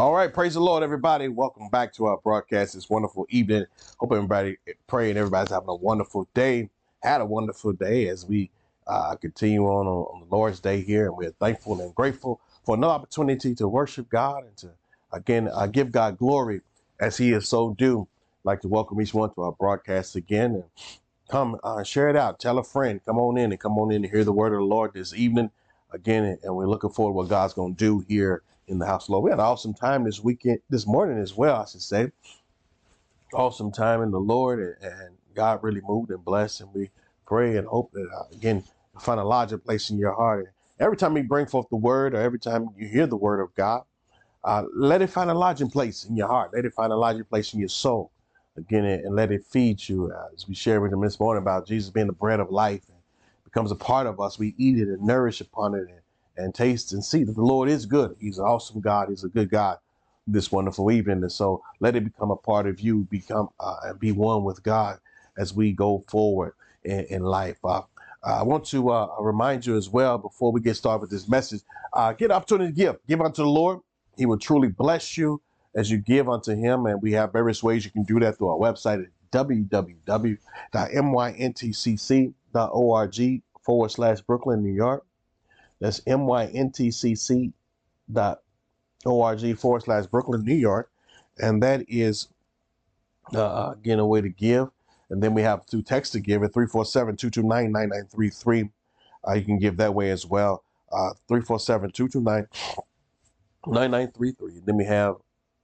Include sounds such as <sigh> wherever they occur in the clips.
All right, praise the Lord, everybody. Welcome back to our broadcast this wonderful evening. Hope everybody praying everybody's having a wonderful day. Had a wonderful day as we uh, continue on, on the Lord's Day here, and we're thankful and grateful for another opportunity to worship God and to again uh, give God glory as He is so due. Like to welcome each one to our broadcast again and come uh, share it out. Tell a friend, come on in and come on in and hear the word of the Lord this evening again, and we're looking forward to what God's going to do here in the house of Lord. We had an awesome time this weekend, this morning as well, I should say. Awesome time in the Lord, and, and God really moved and blessed, and we pray and hope that uh, again find a larger place in your heart. And every time you bring forth the word, or every time you hear the word of God, uh, let it find a lodging place in your heart. Let it find a lodging place in your soul. Again, and let it feed you. Uh, as we shared with them this morning about Jesus being the bread of life and becomes a part of us. We eat it and nourish upon it and, and taste and see that the Lord is good. He's an awesome God. He's a good God this wonderful evening. And so let it become a part of you, become uh, and be one with God as we go forward in, in life. Uh, I want to uh, remind you as well before we get started with this message, uh, get opportunity to give. Give unto the Lord. He will truly bless you as you give unto him. And we have various ways you can do that through our website at www.myntcc.org forward slash Brooklyn, New York. That's myntcc dot org forward slash Brooklyn, New York. And that is, uh, again, a way to give. And then we have through text to give at 347 229 9933. Uh, You can give that way as well. Uh, 347 229 9933. Then we have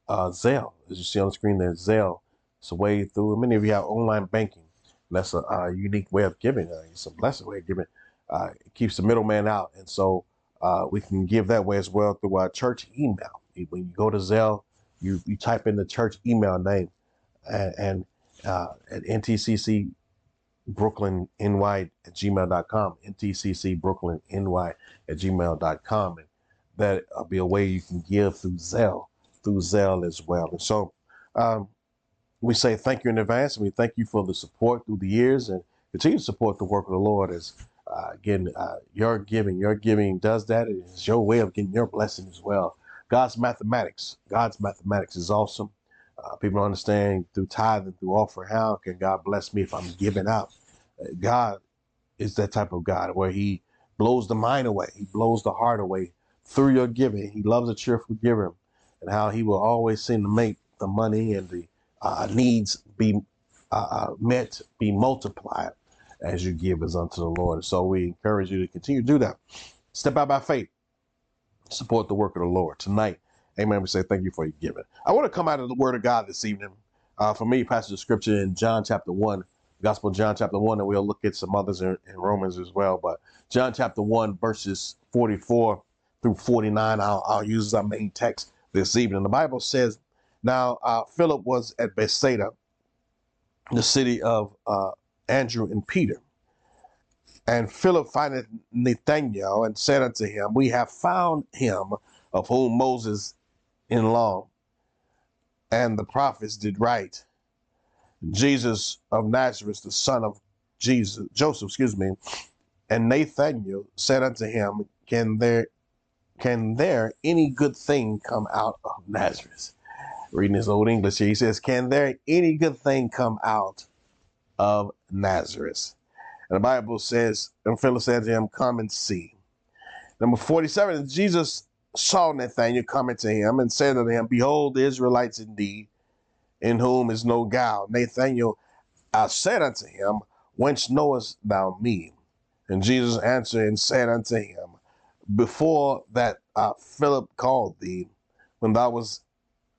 uh, Zelle. As you see on the screen, there, Zelle. It's a way through. Many of you have online banking. That's a, uh unique way of giving. Uh, it's a blessed way of giving. Uh, it keeps the middleman out. And so uh, we can give that way as well through our church email. When you go to Zelle, you, you type in the church email name and, and uh, at NTCC Brooklyn NY at gmail.com, NTCC Brooklyn NY at gmail.com. And that'll be a way you can give through Zelle, through Zelle as well. And so um, we say thank you in advance and we thank you for the support through the years and continue to support the work of the Lord as uh, again, uh, your giving, your giving does that. It's your way of getting your blessing as well. God's mathematics, God's mathematics is awesome. Uh, people understand through tithing, through offering. How can God bless me if I'm giving out? Uh, God is that type of God where He blows the mind away, He blows the heart away through your giving. He loves a cheerful giver, and how He will always seem to make the money and the uh, needs be uh, uh, met, be multiplied as you give as unto the Lord. So we encourage you to continue to do that. Step out by faith. Support the work of the Lord tonight. Amen. We say thank you for your giving. I want to come out of the Word of God this evening. Uh, for me, passage of scripture in John chapter 1, Gospel of John chapter 1, and we'll look at some others in, in Romans as well. But John chapter 1, verses 44 through 49, I'll, I'll use as our main text this evening. The Bible says, Now uh, Philip was at Bethsaida, the city of uh, Andrew and Peter. And Philip findeth Nathanael and said unto him, We have found him of whom Moses in law and the prophets did write, Jesus of Nazareth, the son of Jesus, Joseph, excuse me. And Nathanael said unto him, Can there can there any good thing come out of Nazareth? Reading his old English here, he says, Can there any good thing come out of Nazareth? And the Bible says, and Philip said to him, Come and see. Number 47, Jesus saw Nathanael coming to him and said unto him, Behold, the Israelites indeed, in whom is no guile. Nathanael I said unto him, Whence knowest thou me? And Jesus answered and said unto him, Before that uh, Philip called thee, when thou was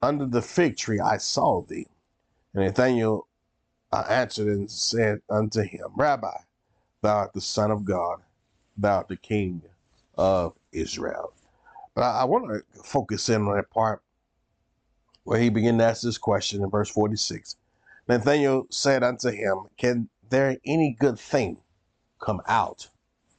under the fig tree, I saw thee. And Nathanael uh, answered and said unto him, Rabbi, thou art the Son of God, thou art the King of Israel. But I, I want to focus in on that part where he began to ask this question in verse 46. Nathanael said unto him, Can there any good thing come out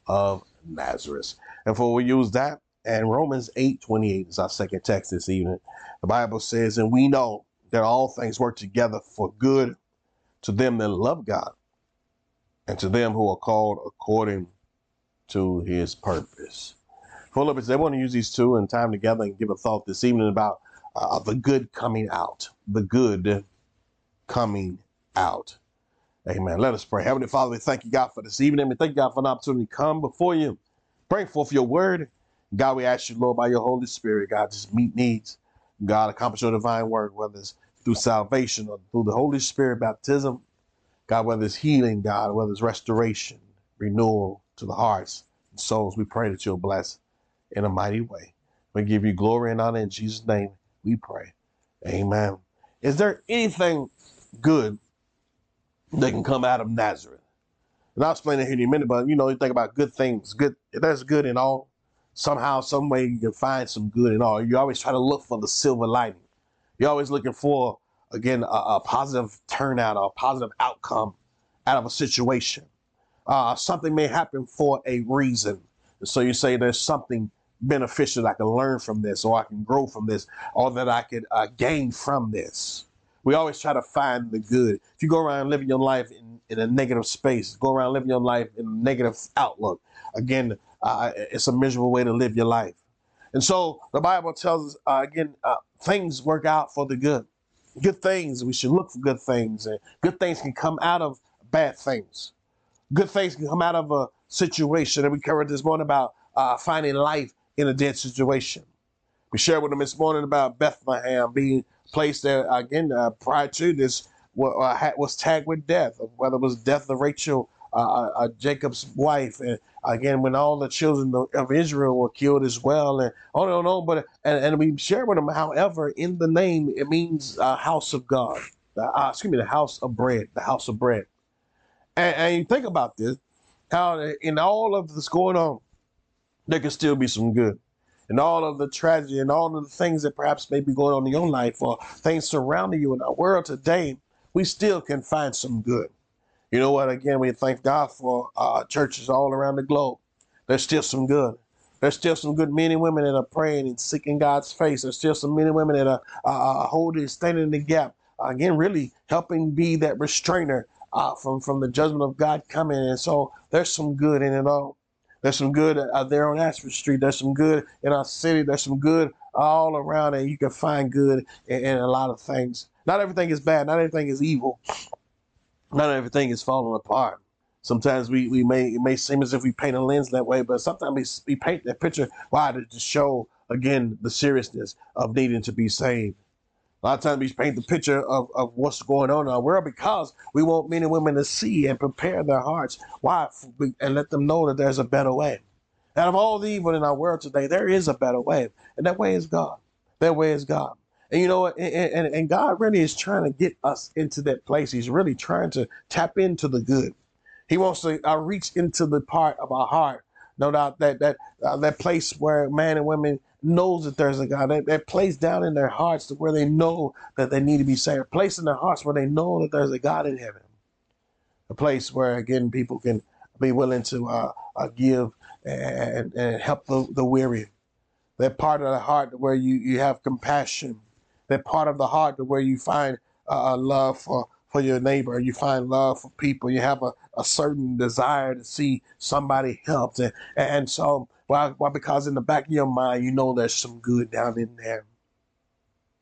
of Nazareth? And for we use that, and Romans 8 28 is our second text this evening. The Bible says, And we know that all things work together for good to them that love God and to them who are called according to his purpose. Philippians, they want to use these two and time together and give a thought this evening about uh, the good coming out, the good coming out. Amen. Let us pray. Heavenly Father, we thank you, God, for this evening. We thank you, God, for an opportunity to come before you, bring forth your word. God, we ask you, Lord, by your Holy Spirit, God, just meet needs. God, accomplish your divine work, whether it's through salvation or through the Holy Spirit baptism. God, whether it's healing, God, whether it's restoration, renewal to the hearts and souls, we pray that you'll bless in a mighty way. We give you glory and honor in Jesus' name. We pray. Amen. Is there anything good that can come out of Nazareth? And I'll explain it here in a minute, but you know, you think about good things. Good there's good in all. Somehow, some way you can find some good in all. You always try to look for the silver lining. You're always looking for, again, a, a positive turnout or a positive outcome out of a situation. Uh, something may happen for a reason. So you say there's something beneficial I can learn from this, or I can grow from this, or that I could uh, gain from this. We always try to find the good. If you go around living your life in, in a negative space, go around living your life in a negative outlook, again, uh, it's a miserable way to live your life. And so the Bible tells us, uh, again, uh, things work out for the good. Good things, we should look for good things, and good things can come out of bad things. Good things can come out of a situation. And we covered this morning about uh, finding life in a dead situation. We shared with them this morning about Bethlehem being placed there again uh, prior to this uh, was tagged with death, whether it was death of Rachel, uh, uh, Jacob's wife, and again when all the children of Israel were killed as well, and on and on. But and, and we shared with them, however, in the name it means uh, house of God. Uh, excuse me, the house of bread, the house of bread. And, and you think about this, how in all of this going on, there can still be some good. And all of the tragedy and all of the things that perhaps may be going on in your life or things surrounding you in our world today, we still can find some good. You know what? Again, we thank God for uh, churches all around the globe. There's still some good. There's still some good men and women that are praying and seeking God's face. There's still some men and women that are uh, uh holding, standing in the gap. Again, really helping be that restrainer uh, from from the judgment of God coming. And so there's some good in it all. There's some good uh, there on Ashford Street. There's some good in our city. There's some good all around, and you can find good in, in, a lot of things. Not everything is bad. Not everything is evil. Not everything is falling apart. Sometimes we, we may it may seem as if we paint a lens that way, but sometimes we, we paint that picture why to show again the seriousness of needing to be saved. A lot of times we paint the picture of, of what's going on in our world because we want men and women to see and prepare their hearts. Why? And let them know that there's a better way. Out of all the evil in our world today, there is a better way. And that way is God. That way is God. And you know what? And, and, and God really is trying to get us into that place. He's really trying to tap into the good. He wants to uh, reach into the part of our heart no doubt that that uh, that place where man and women knows that there's a God. That, that place down in their hearts to where they know that they need to be saved. A place in their hearts where they know that there's a God in heaven. A place where again people can be willing to uh, uh, give and, and help the, the weary. That part of the heart where you, you have compassion. That part of the heart to where you find uh, love for for your neighbor. You find love for people. You have a, a certain desire to see somebody helped. And, and so, why, well, because in the back of your mind, you know there's some good down in there.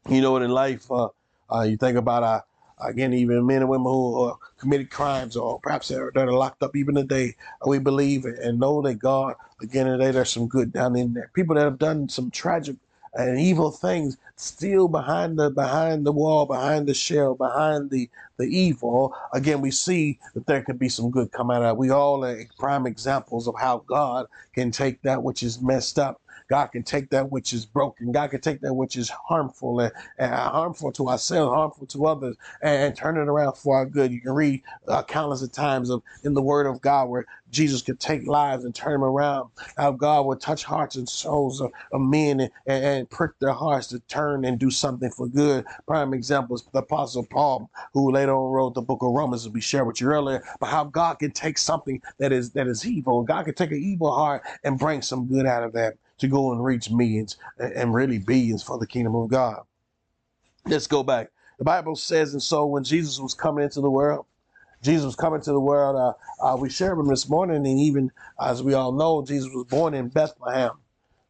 You know in life, uh, uh, you think about, uh, again, even men and women who uh, committed crimes or perhaps that are locked up even today, we believe and know that God, again, today, there's some good down in there. People that have done some tragic and evil things still behind the behind the wall, behind the shell, behind the the evil. Again, we see that there could be some good come out of it. We all are prime examples of how God can take that which is messed up God can take that which is broken. God can take that which is harmful and, and harmful to ourselves, harmful to others, and, and, turn it around for our good. You can read uh, countless of times of in the Word of God where Jesus could take lives and turn them around. How God would touch hearts and souls of, of men and, and, and, prick their hearts to turn and do something for good. Prime example is the Apostle Paul, who later on wrote the book of Romans, as we shared with you earlier, but how God can take something that is that is evil. God can take an evil heart and bring some good out of that to go and reach millions and really billions for the kingdom of God. Let's go back. The Bible says, and so when Jesus was coming into the world, Jesus was coming to the world. Uh, uh, we shared him this morning, and even as we all know, Jesus was born in Bethlehem.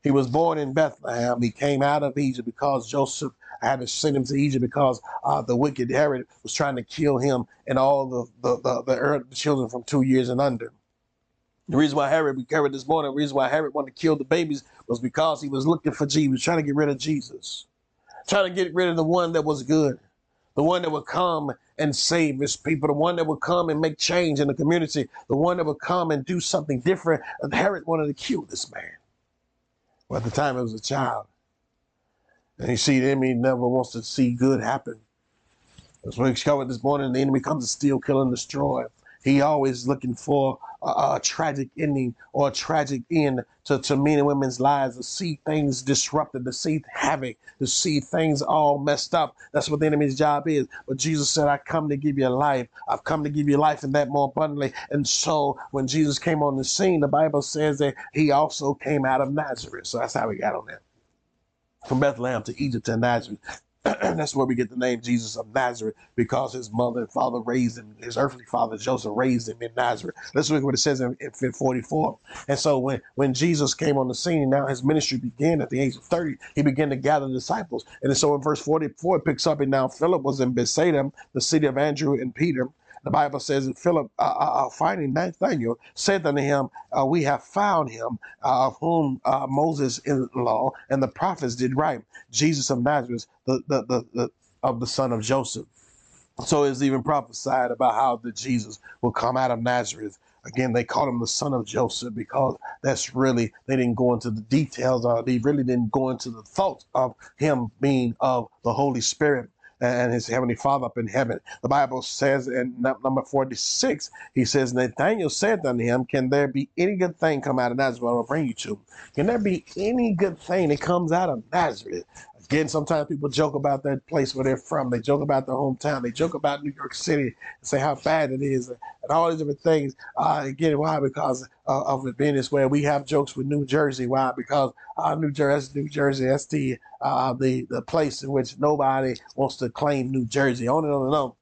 He was born in Bethlehem. He came out of Egypt because Joseph had to send him to Egypt because uh, the wicked Herod was trying to kill him and all the the, the, the, children from two years and under. The reason why Herod, we carried this morning, the reason why Herod wanted to kill the babies was because he was looking for Jesus. He was trying to get rid of Jesus, trying to get rid of the one that was good, the one that would come and save his people, the one that would come and make change in the community, the one that would come and do something different. Herod wanted to kill this man. Well, at the time, it was a child. And you see, the enemy never wants to see good happen. What we discovered this morning. The enemy comes to steal, kill, and destroy. He always looking for a, a, tragic ending or a tragic end to, to men and women's lives, to see things disrupted, to see havoc, to see things all messed up. That's what the enemy's job is. But Jesus said, I come to give you life. I've come to give you life and that more abundantly. And so when Jesus came on the scene, the Bible says that he also came out of Nazareth. So that's how we got on that from Bethlehem to Egypt to Nazareth. <clears throat> That's where we get the name Jesus of Nazareth because his mother and father raised him, his earthly father Joseph raised him in Nazareth. Let's look at what it says in, in 44. And so when, when Jesus came on the scene, now his ministry began at the age of 30. He began to gather disciples. And so in verse 44, it picks up, and now Philip was in Bethsaida, the city of Andrew and Peter. The Bible says Philip, uh, uh, uh, finding Nathanael, said unto him, uh, We have found him, uh, of whom uh, Moses in law and the prophets did write, Jesus of Nazareth, the, the, the, the of the son of Joseph. So it's even prophesied about how the Jesus will come out of Nazareth. Again, they called him the son of Joseph because that's really, they didn't go into the details, or they really didn't go into the thoughts of him being of the Holy Spirit and his heavenly father up in heaven. The Bible says in number 46, he says, Nathanael said unto him, Can there be any good thing come out of Nazareth? I'll bring you to. Can there be any good thing that comes out of Nazareth? Again, sometimes people joke about that place where they're from. They joke about their hometown. They joke about New York City and say how bad it is and all these different things. Uh, again, why? Because uh, of it being this way. We have jokes with New Jersey. Why? Because uh, New Jersey, New Jersey, that's the, uh, the, the place in which nobody wants to claim New Jersey. On and on and on.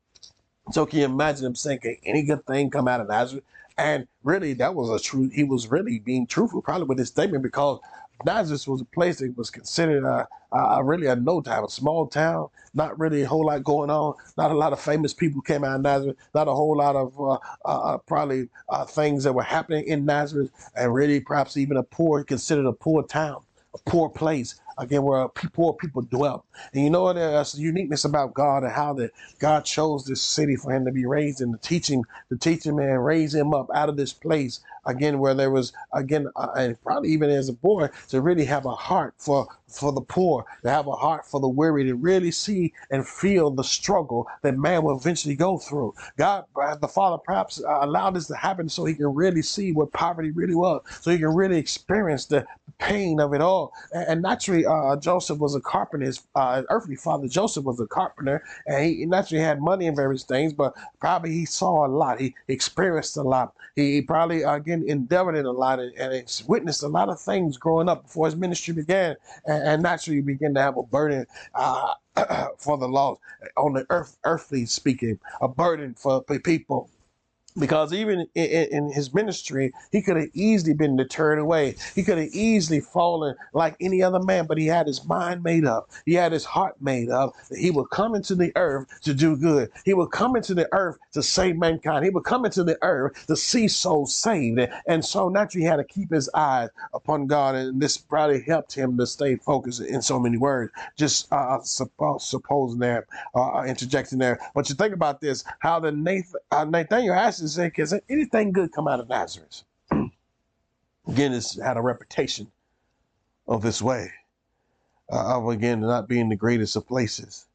So can you imagine him saying, Can any good thing come out of Nazareth? And really, that was a true, he was really being truthful probably with his statement because Nazareth was a place that was considered a, a, really a no town, a small town, not really a whole lot going on. Not a lot of famous people came out of Nazareth. Not a whole lot of uh, uh, uh, probably uh, things that were happening in Nazareth, and really perhaps even a poor, considered a poor town, a poor place again where poor people dwell. And you know what? There's a uniqueness about God and how that God chose this city for him to be raised in, to teach him, to teach him and raise him up out of this place again where there was again uh, and probably even as a boy to really have a heart for for the poor, to have a heart for the weary, to really see and feel the struggle that man will eventually go through. God, uh, the Father, perhaps uh, allowed this to happen so he can really see what poverty really was, so he can really experience the pain of it all. And, naturally, uh, Joseph was a carpenter. His uh, earthly father, Joseph, was a carpenter, and he naturally had money and various things, but probably he saw a lot. He experienced a lot. He probably, again, endeavored in a lot and, and witnessed a lot of things growing up before his ministry began. And, and naturally, begin to have a burden uh, <clears throat> for the lost on the earth, earthly speaking, a burden for people because even in, in, his ministry, he could have easily been deterred away. He could have easily fallen like any other man, but he had his mind made up. He had his heart made up that he would come into the earth to do good. He would come into the earth to save mankind. He would come into the earth to see souls saved. And so naturally, he had to keep his eyes upon God. And this probably helped him to stay focused in so many words. Just uh, suppose, supposing there, uh, interjecting there. But you think about this, how the Nathan, uh, Nathaniel asked and say, Can anything good come out of Nazareth? <clears throat> again, it's had a reputation of this way, uh, of again not being the greatest of places.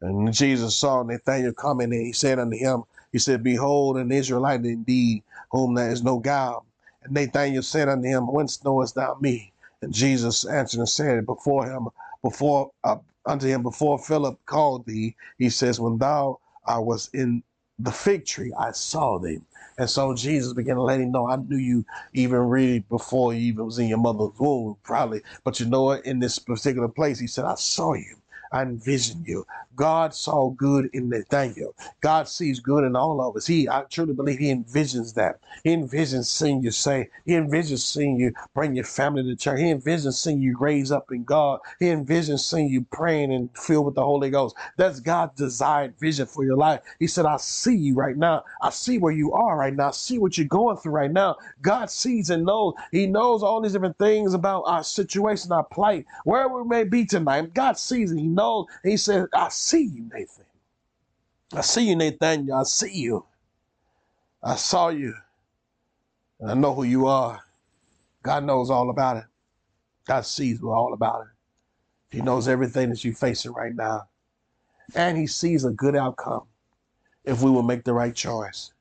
And Jesus saw Nathanael coming, and he said unto him, He said, Behold, an Israelite indeed, whom there is no God. And Nathanael said unto him, Whence knowest thou me? And Jesus answered and said, Before him, before uh, unto him, before Philip called thee, he says, When thou I was in the fig tree, I saw them. And so Jesus began to let him know, I knew you even really before you even was in your mother's womb, probably. But you know what? In this particular place, he said, I saw you. I envision you. God saw good in Nathaniel. God sees good in all of us. He, I truly believe He envisions that. He envisions seeing you say, He envisions seeing you bring your family to church. He envisions seeing you raise up in God. He envisions seeing you praying and filled with the Holy Ghost. That's God's desired vision for your life. He said, I see you right now. I see where you are right now. I see what you're going through right now. God sees and knows. He knows all these different things about our situation, our plight, where we may be tonight. God sees and He knows. He says, I see you, Nathan. I see you, Nathaniel. I see you. I saw you. And I know who you are. God knows all about it. God sees all about it. He knows everything that you're facing right now. And He sees a good outcome if we will make the right choice.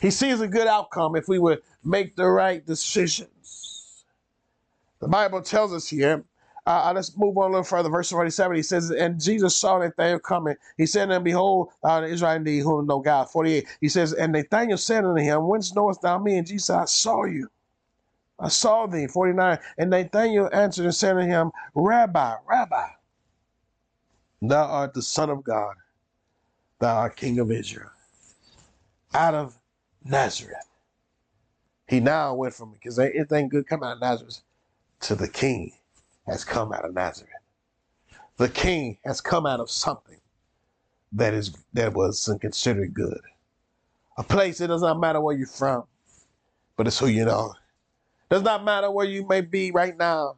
He sees a good outcome if we would make the right decisions. The Bible tells us here uh, uh, let's move on a little further. Verse 47, he says, And Jesus saw Nathanael coming. He said him, Behold, art Israel indeed, whom no God. 48, he says, And Nathanael said unto him, Whence knowest thou me? And Jesus said, I saw you. I saw thee. 49, and Nathanael answered and said unto him, Rabbi, Rabbi, thou art the Son of God, thou art King of Israel. Out of Nazareth. He now went from, because anything good come out of Nazareth, to the King has come out of Nazareth. The king has come out of something that is that was considered good. A place it does not matter where you're from, but it's who you know. Does not matter where you may be right now.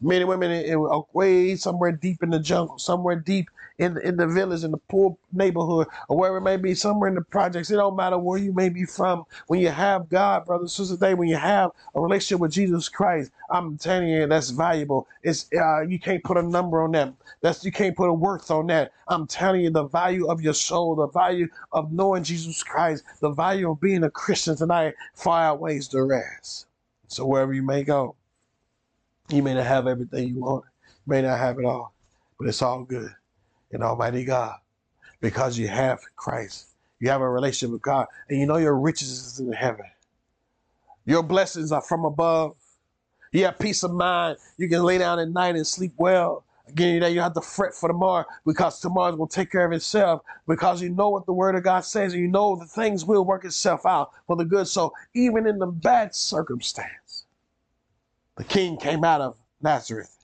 Men and women in, in, way somewhere deep in the jungle, somewhere deep in in the village, in the poor neighborhood, or wherever it may be, somewhere in the projects. It don't matter where you may be from. When you have God, brothers and sisters, today, when you have a relationship with Jesus Christ, I'm telling you, that's valuable. It's uh, you can't put a number on that. That's you can't put a worth on that. I'm telling you, the value of your soul, the value of knowing Jesus Christ, the value of being a Christian tonight far outweighs the rest. So wherever you may go, you may not have everything you want, you may not have it all, but it's all good in Almighty God because you have Christ. You have a relationship with God, and you know your riches is in heaven. Your blessings are from above. You have peace of mind. You can lay down at night and sleep well. Again, you don't have to fret for tomorrow because tomorrow to take care of itself because you know what the word of God says and you know the things will work itself out for the good. So even in the bad circumstance, the king came out of Nazareth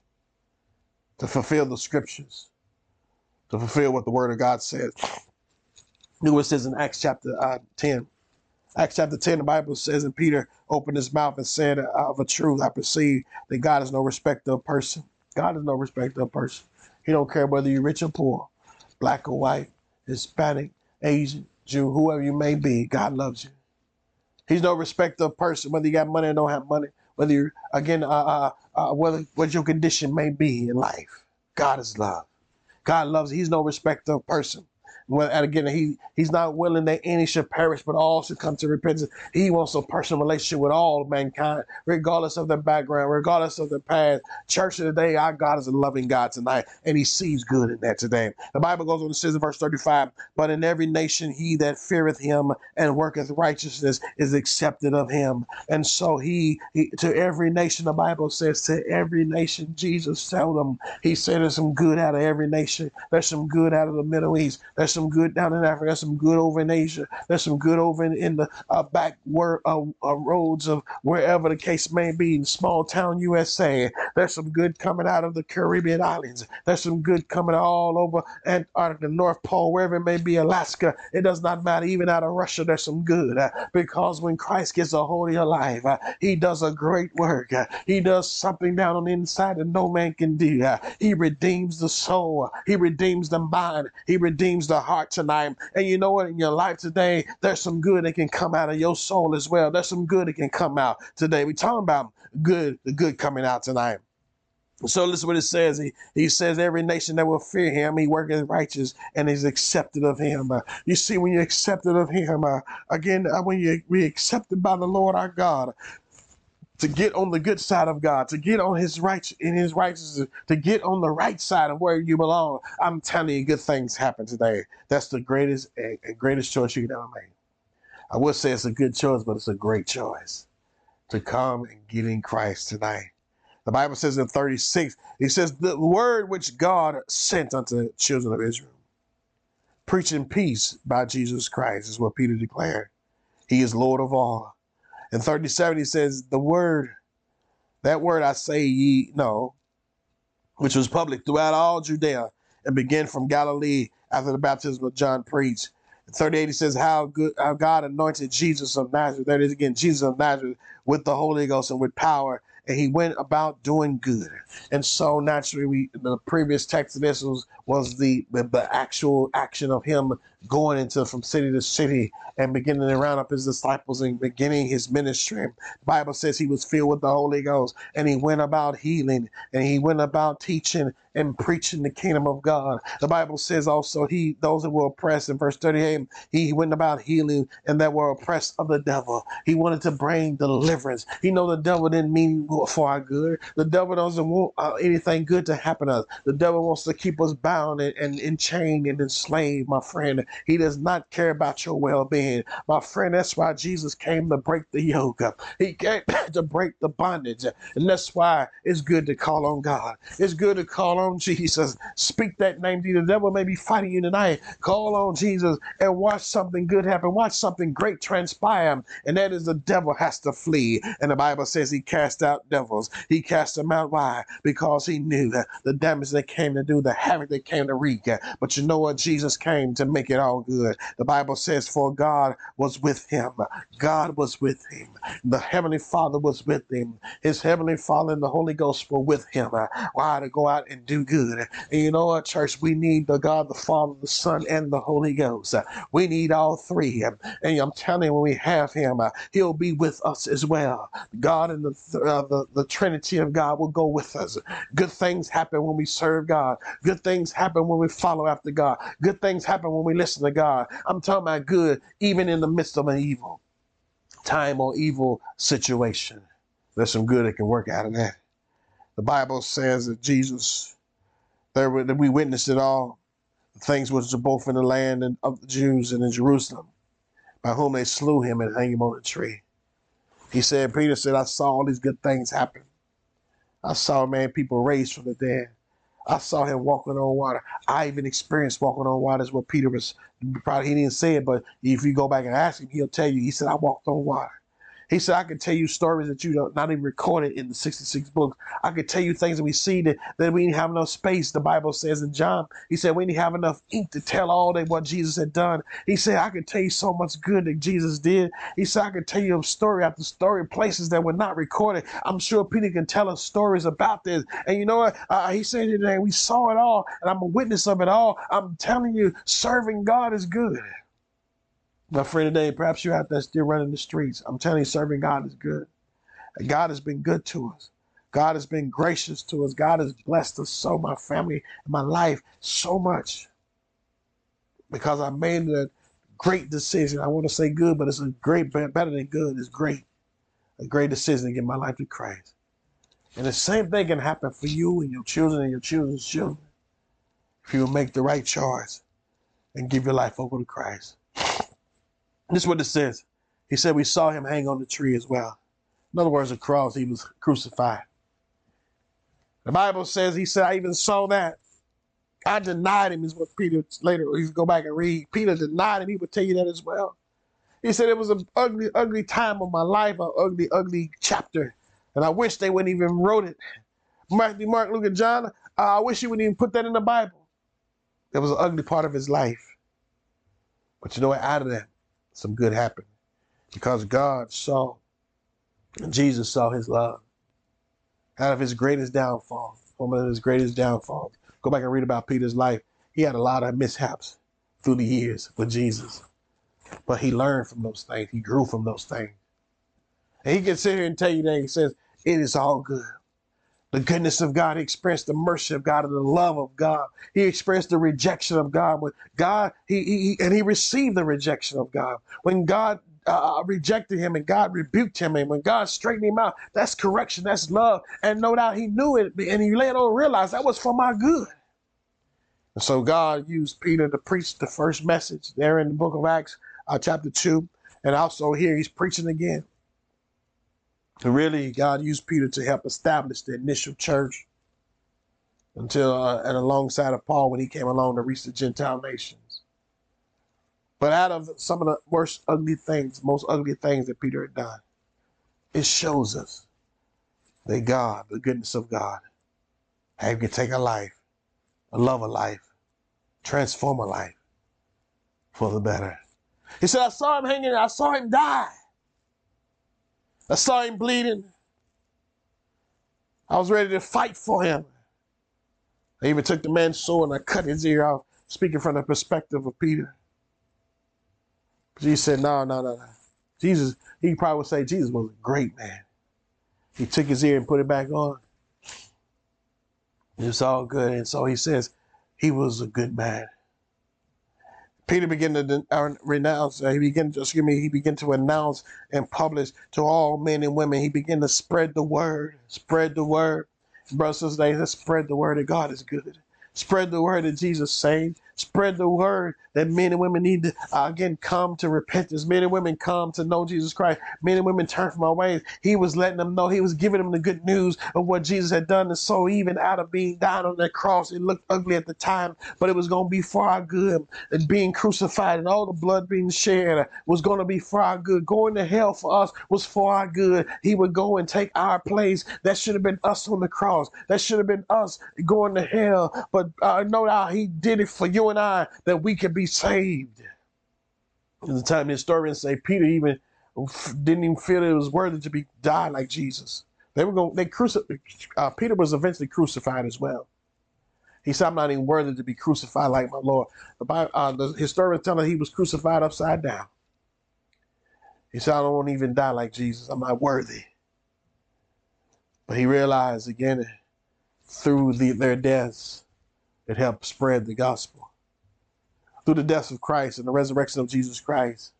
to fulfill the scriptures to fulfill what the word of God says. Look what it says in Acts chapter uh, 10. Acts chapter 10, the Bible says, and Peter opened his mouth and said, Of a truth, I perceive that God is no respecter of person. God is no respecter of person. He don't care whether you're rich or poor, black or white, Hispanic, Asian, Jew, whoever you may be, God loves you. He's no respecter of person, whether you got money or don't have money, whether you again, uh, uh, uh, whether what your condition may be in life. God is love. God loves, he's no respecter of person. Well, and again, he he's not willing that any should perish, but all should come to repentance. He wants a personal relationship with all mankind, regardless of their background, regardless of their past. Church of today, our God is a loving God tonight, and He sees good in that today. The Bible goes on to says in verse thirty-five, "But in every nation, he that feareth Him and worketh righteousness is accepted of Him." And so, He, he to every nation, the Bible says, to every nation, Jesus told them, He said, "There's some good out of every nation. There's some good out of the Middle East. There's some good down in Africa. There's some good over in Asia. There's some good over in, in the uh, back wor- uh, uh, roads of wherever the case may be in small town USA. There's some good coming out of the Caribbean islands. There's some good coming all over Antarctica, the North Pole, wherever it may be, Alaska. It does not matter. Even out of Russia, there's some good. Uh, because when Christ gets a hold of your life, uh, he does a great work. Uh, he does something down on the inside that no man can do. He redeems the soul. He redeems the mind. He redeems the heart tonight. And you know what? In your life today, there's some good that can come out of your soul as well. There's some good that can come out today. We're talking about good, the good coming out tonight. So listen what it says. He, he says every nation that will fear him, he worketh righteous and is accepted of him. Uh, you see, when you're accepted of him, uh, again, uh, when you be accepted by the Lord our God, to get on the good side of God, to get on His right in His righteousness, to get on the right side of where you belong. I'm telling you, good things happen today. That's the greatest and greatest choice you can ever make. I would say it's a good choice, but it's a great choice to come and get in Christ tonight. The Bible says in 36, he says, The word which God sent unto the children of Israel, preaching peace by Jesus Christ, is what Peter declared. He is Lord of all. In 37, he says, The word, that word I say ye know, which was public throughout all Judea and began from Galilee after the baptism of John preached. In 38, he says, How good how God anointed Jesus of Nazareth. That is again, Jesus of Nazareth with the Holy Ghost and with power and he went about doing good. And so naturally, we the previous text of this was was the the actual action of him going into from city to city and beginning to round up his disciples and beginning his ministry. The Bible says he was filled with the Holy Ghost and he went about healing and he went about teaching and preaching the kingdom of God. The Bible says also he those that were oppressed in verse 38, he went about healing and that were oppressed of the devil. He wanted to bring deliverance. He know the devil didn't mean for our good. The devil doesn't want uh, anything good to happen to us. The devil wants to keep us bound and, and enchained and enslaved, my friend. He does not care about your well-being. My friend, that's why Jesus came to break the yoke. He came <laughs> to break the bondage. And that's why it's good to call on God. It's good to call on Jesus. Speak that name to you. The devil may be fighting you tonight. Call on Jesus and watch something good happen. Watch something great transpire. And that is the devil has to flee. And the Bible says he cast out devils. He cast them out. Why? Because he knew the damage they came to do, the havoc they came to wreak. But you know what? Jesus came to make it all good. The Bible says, For God was with him. God was with him. The Heavenly Father was with him. His Heavenly Father and the Holy Ghost were with him. Why? To go out and do good. And you know what, church? We need the God, the Father, the Son, and the Holy Ghost. We need all three. And I'm telling you, when we have him, he'll be with us as well. God and the, uh, the, the Trinity of God will go with us. Good things happen when we serve God. Good things happen when we follow after God. Good things happen when we listen to God. I'm talking about good, even in the midst of an evil time or evil situation. There's some good that can work out of that. The Bible says that Jesus, there were, that we witnessed it all, things which were both in the land and of the Jews and in Jerusalem, by whom they slew him and hung him on a tree. He said, Peter said, I saw all these good things happen. I saw, man, people raised from the dead. I saw him walking on water. I even experienced walking on water is what Peter was probably he didn't say it, but if you go back and ask him, he'll tell you. He said, I walked on water. He said, I can tell you stories that you don't not even recorded in the 66 books. I could tell you things that we see that, that we didn't have enough space. The Bible says in John, he said, we didn't have enough ink to tell all that what Jesus had done. He said, I could tell you so much good that Jesus did. He said, I could tell you a story after story, places that were not recorded. I'm sure Peter can tell us stories about this. And you know what? Uh, he said today, we saw it all, and I'm a witness of it all. I'm telling you, serving God is good. My friend today, perhaps you're out there still running the streets. I'm telling you, serving God is good. And God has been good to us. God has been gracious to us. God has blessed us so, my family and my life, so much. Because I made a great decision. I want to say good, but it's a great, better than good. It's great. A great decision to give my life to Christ. And the same thing can happen for you and your children and your children's children if you make the right choice and give your life over to Christ. This is what it says. He said we saw him hang on the tree as well. In other words, a cross, he was crucified. The Bible says, he said, I even saw that. I denied him, is what Peter later, you go back and read. Peter denied him. He would tell you that as well. He said it was an ugly, ugly time of my life, an ugly, ugly chapter. And I wish they wouldn't even wrote it. Matthew, Mark, Luke, and John, uh, I wish you wouldn't even put that in the Bible. That was an ugly part of his life. But you know what? Out of that, some good happened because God saw Jesus saw his love. Out of his greatest downfall, one of his greatest downfalls. Go back and read about Peter's life. He had a lot of mishaps through the years with Jesus. But he learned from those things. He grew from those things. And he can sit here and tell you that he says, it is all good the goodness of God. He expressed the mercy of God and the love of God. He expressed the rejection of God. When God, he, he and he received the rejection of God. When God uh, uh, rejected him and God rebuked him, and when God straightened him out, that's correction, that's love. And no doubt he knew it, and he later on realized that was for my good. And so God used Peter to preach the first message there in the book of Acts, uh, chapter 2. And also here he's preaching again. Really, God used Peter to help establish the initial church until, uh, and alongside of Paul when he came along to reach the Gentile nations. But out of some of the worst ugly things, most ugly things that Peter had done, it shows us that God, the goodness of God, how he can take a life, a love of life, transform a life for the better. He said, I saw him hanging, I saw him die. I saw him bleeding. I was ready to fight for him. I even took the man's sword and I cut his ear off, speaking from the perspective of Peter. Jesus said, No, no, no, no. Jesus, he probably would say Jesus was a great man. He took his ear and put it back on. It's all good. And so he says, he was a good man. Peter began to uh, renounce, uh, he began to, excuse me, he began to announce and publish to all men and women. He began to spread the word, spread the word. Brothers and sisters, spread the word that God is good. Spread the word that Jesus saved. Spread the word that men and women need to, uh, again, come to repentance. Men and women come to know Jesus Christ. Men and women turn from our ways. He was letting them know, he was giving them the good news of what Jesus had done. And so, even out of being down on that cross, it looked ugly at the time, but it was going to be for our good. And being crucified and all the blood being shed was going to be for our good. Going to hell for us was for our good. He would go and take our place. That should have been us on the cross. That should have been us going to hell. But uh, no doubt he did it for you and I that we could be saved. At the time, historians say Peter even didn't even feel it was worthy to be died like Jesus. They were going. They crucified. Uh, Peter was eventually crucified as well. He said, "I'm not even worthy to be crucified like my Lord." The, Bible, uh, the historians tell us he was crucified upside down. He said, "I don't even die like Jesus. I'm not worthy." But he realized again through the, their deaths, it helped spread the gospel through the death of Christ and the resurrection of Jesus Christ,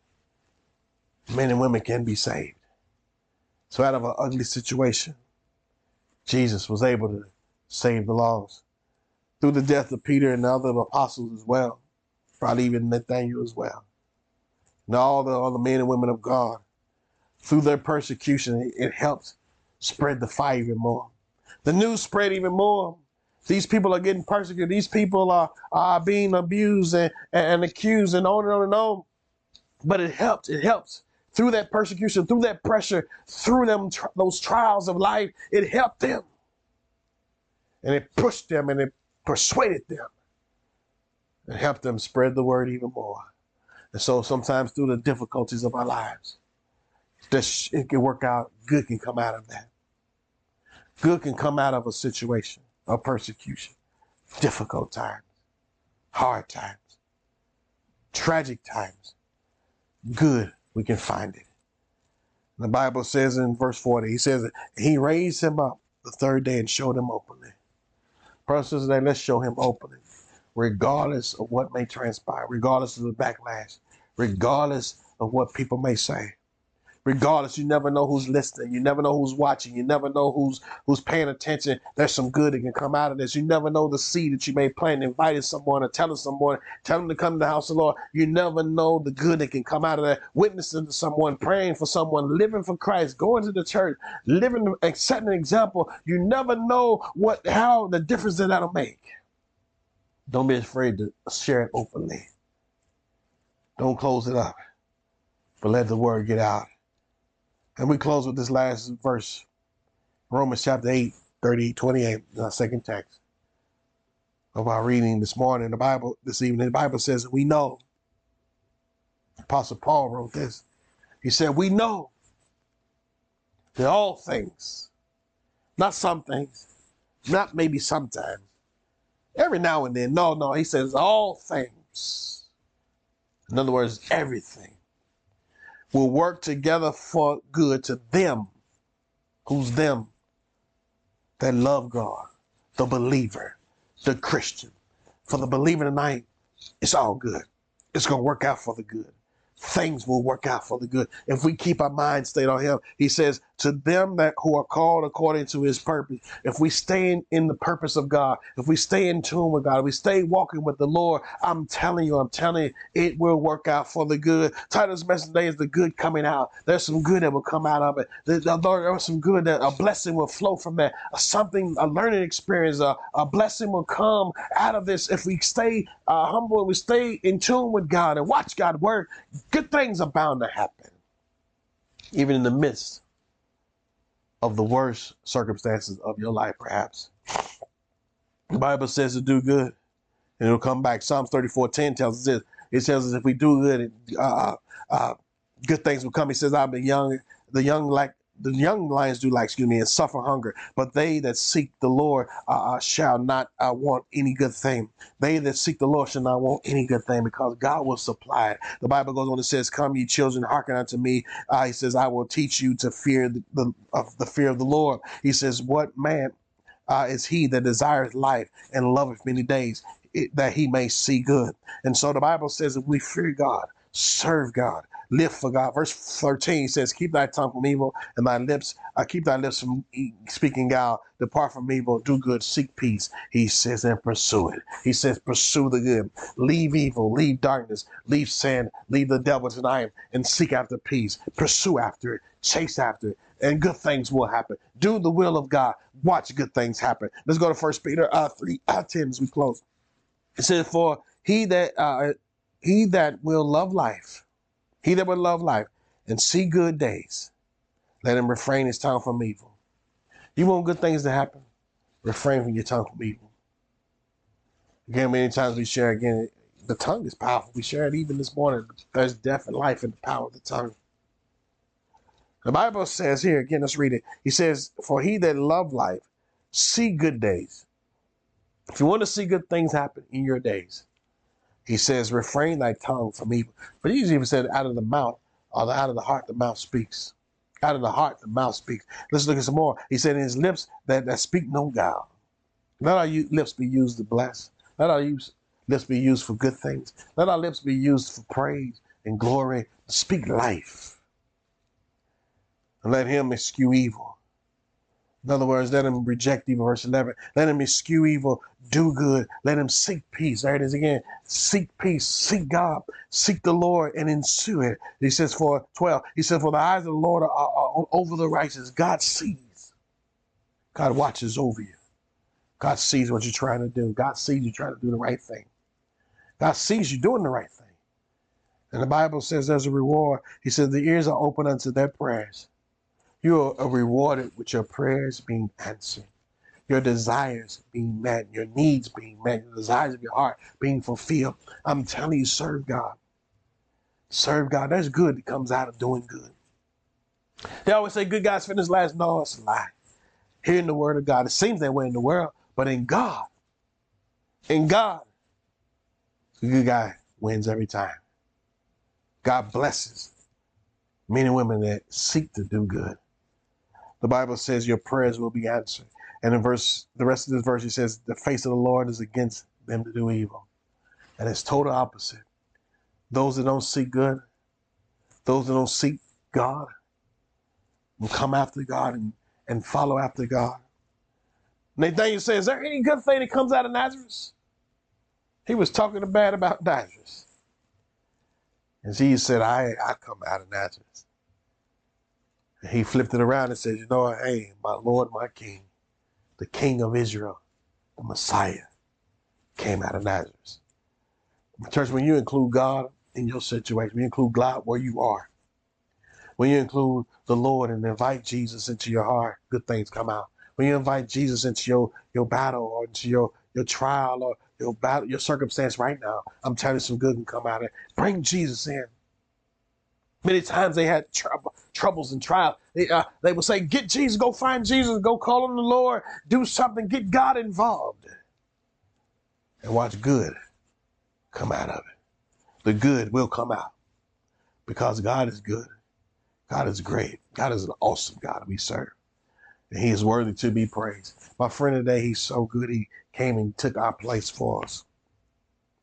men and women can be saved. So, out of an ugly situation, Jesus was able to save the lost through the death of Peter and the other apostles as well, probably even Nathaniel as well, and all the other men and women of God. Through their persecution, it helped spread the fire even more. The news spread even more these people are getting persecuted. These people are, are being abused and, and accused and on and on and on. But it helped. It helped through that persecution, through that pressure, through them those trials of life. It helped them, and it pushed them, and it persuaded them. It helped them spread the word even more. And so sometimes through the difficulties of our lives, this it can work out. Good can come out of that. Good can come out of a situation of persecution, difficult times, hard times, tragic times, good, we can find it. The Bible says in verse 40, he says, He raised him up the third day and showed him openly. Brothers today, let's show him openly, regardless of what may transpire, regardless of the backlash, regardless of what people may say regardless you never know who's listening. You never know who's watching. You never know who's who's paying attention. There's some good that can come out of this. You never know the seed that you may plant inviting someone or telling someone tell them to come to the house of the lord. You never know the good that can come out of that. Witnessing to someone praying for someone living for christ going to the church living setting an example. You never know what how the difference that that'll make. Don't be afraid to share it openly. Don't close it up but let the word get out and we close with this last verse Romans chapter 8, 30, 28, our second text of our reading this morning. The Bible, this evening, the Bible says, We know. Apostle Paul wrote this. He said, We know that all things, not some things, not maybe sometimes, every now and then. No, no, he says, All things. In other words, everything will work together for good to them. Who's them? That love God, the believer, the Christian. For the believer tonight, it's all good. It's going to work out for the good. Things will work out for the good. If we keep our mind stayed on him he says to them that who are called according to his purpose. If we stay in, in the purpose of god if we stay in tune with god if we stay walking with the lord i'm telling you i'm telling you it will work out for the good. Title's message today is the good coming out. There's some good that will come out of it. The lord there's some good that a blessing will flow from that. Something a learning experience a, a blessing will come out of this. If we stay uh, humble and we stay in tune with god and watch god work good things are bound to happen, even in the midst of the worst circumstances of your life, perhaps. The Bible says to do good, and it'll come back. Psalms 34 10 tells us this. It tells us if we do good, uh, uh, uh, good things will come. He says, I'm the young, the young like the young lions do like, excuse me, and suffer hunger, but they that seek the Lord uh, uh, shall not uh, want any good thing. They that seek the Lord shall not want any good thing because God will supply it. The Bible goes on and says, "Come, ye children, hearken unto me." Uh, he says, "I will teach you to fear the, the of the fear of the Lord." He says, "What man uh, is he that desires life and loveth many days, it, that he may see good?" And so the Bible says, if we fear God, serve God, live for God. Verse 13 says, Keep thy tongue from evil and thy lips, uh, keep thy lips from e- speaking out. Depart from evil, do good, seek peace. He says, and pursue it. He says, pursue the good. Leave evil, leave darkness, leave sin, leave the devil tonight, and seek after peace. Pursue after it, chase after it, and good things will happen. Do the will of God. Watch good things happen. Let's go to First Peter uh, 3 uh, 10 as we close. It says, For he that uh, he that will love life he that would love life and see good days, let him refrain his tongue from evil. You want good things to happen? Refrain from your tongue from evil. Again, many times we share again, the tongue is powerful. We shared even this morning. There's death and life in the power of the tongue. The Bible says here, again, let's read it. He says, For he that love life, see good days. If you want to see good things happen in your days, he says, refrain thy tongue from evil. But he even said, out of the mouth, uh, or out of the heart, the mouth speaks. Out of the heart, the mouth speaks. Let's look at some more. He said, in his lips that, that speak no guile. Let our lips be used to bless. Let our lips be used for good things. Let our lips be used for praise and glory. Speak life. And let him eschew evil. In other words, let him reject evil. Verse 11. Let him eschew evil, do good. Let him seek peace. There it is again. Seek peace. Seek God. Seek the Lord and ensue it. He says for 12. He said, For the eyes of the Lord are, are over the righteous. God sees. God watches over you. God sees what you're trying to do. God sees you trying to do the right thing. God sees you doing the right thing. And the Bible says there's a reward. He says the ears are open unto their prayers. You are rewarded with your prayers being answered, your desires being met, your needs being met, your desires of your heart being fulfilled. I'm telling you, serve God. Serve God. That's good that comes out of doing good. They always say good guys finish last. No, it's a lie. Hearing the word of God, it seems that way in the world, but in God, in God, the good guy wins every time. God blesses men and women that seek to do good. The Bible says your prayers will be answered. And in verse, the rest of this verse, he says, the face of the Lord is against them to do evil. And it's total opposite. Those that don't seek good, those that don't seek God, will come after God and, and follow after God. Nathaniel says, Is there any good thing that comes out of Nazareth? He was talking bad about Nazareth. And Jesus said, I, I come out of Nazareth. He flipped it around and said, You know, hey, my Lord, my King, the King of Israel, the Messiah, came out of Nazareth. Church, when you include God in your situation, when you include God where you are, when you include the Lord and invite Jesus into your heart, good things come out. When you invite Jesus into your, your battle or into your, your trial or your battle, your circumstance right now, I'm telling you some good can come out of it. Bring Jesus in. Many times they had trouble, troubles and trials. They, uh, they would say, Get Jesus, go find Jesus, go call on the Lord, do something, get God involved. And watch good come out of it. The good will come out because God is good. God is great. God is an awesome God we serve. And He is worthy to be praised. My friend today, He's so good. He came and took our place for us.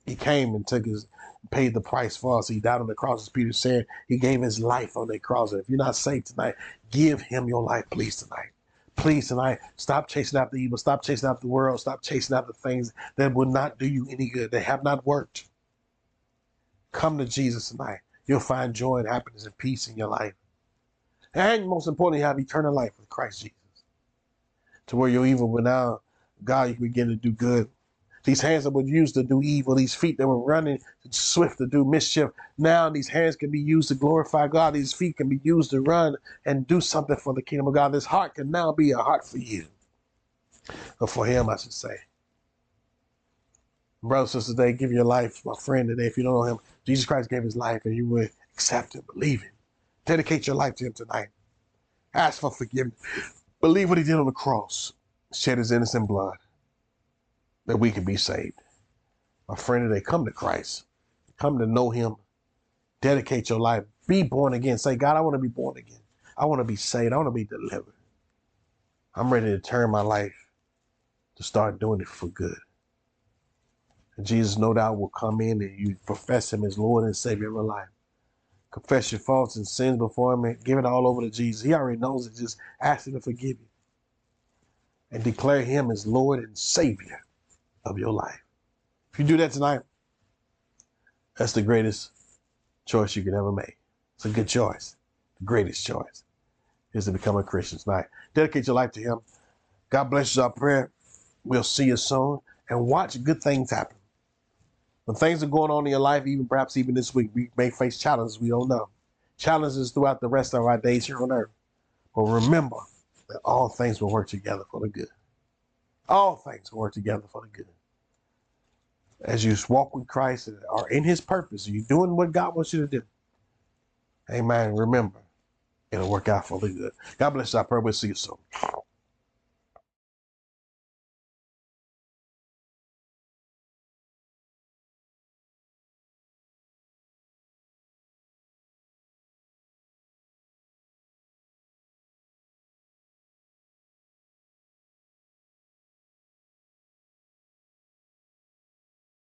He came and took his, paid the price for us. He died on the cross, as Peter said. He gave his life on that cross. And if you're not saved tonight, give him your life, please, tonight. Please, tonight, stop chasing after evil. Stop chasing after the world. Stop chasing after things that will not do you any good. They have not worked. Come to Jesus tonight. You'll find joy and happiness and peace in your life. And most importantly, have eternal life with Christ Jesus. To where your evil will now, God, you can begin to do good. These hands that were used to do evil, these feet that were running swift to do mischief, now these hands can be used to glorify God. These feet can be used to run and do something for the kingdom of God. This heart can now be a heart for you. Or for him, I should say. Brothers and sisters, today, give your life, my friend, today. If you don't know him, Jesus Christ gave his life and you would accept him, believe him. Dedicate your life to him tonight. Ask for forgiveness. Believe what he did on the cross, shed his innocent blood, that we can be saved. My friend, today, come to Christ. Come to know him. Dedicate your life. Be born again. Say, God, I want to be born again. I want to be saved. I want to be delivered. I'm ready to turn my life to start doing it for good. And Jesus, no doubt, will come in and you profess him as Lord and Savior of your life. Confess your faults and sins before him and give it all over to Jesus. He already knows it. Just ask him to forgive you. And declare him as Lord and Savior of your life. If you do that tonight, that's the greatest choice you could ever make. It's a good choice. The greatest choice is to become a Christian tonight. Dedicate your life to him. God bless you, our prayer. We'll see you soon and watch good things happen. When things are going on in your life, even perhaps even this week, we may face challenges we don't know. Challenges throughout the rest of our days here on earth. But remember that all things will work together for the good. All things will work together for the good. As you walk with Christ and are in his purpose, you're doing what God wants you to do. Amen. Remember, it'll work out for the good. God bless you. I pray we'll see you soon.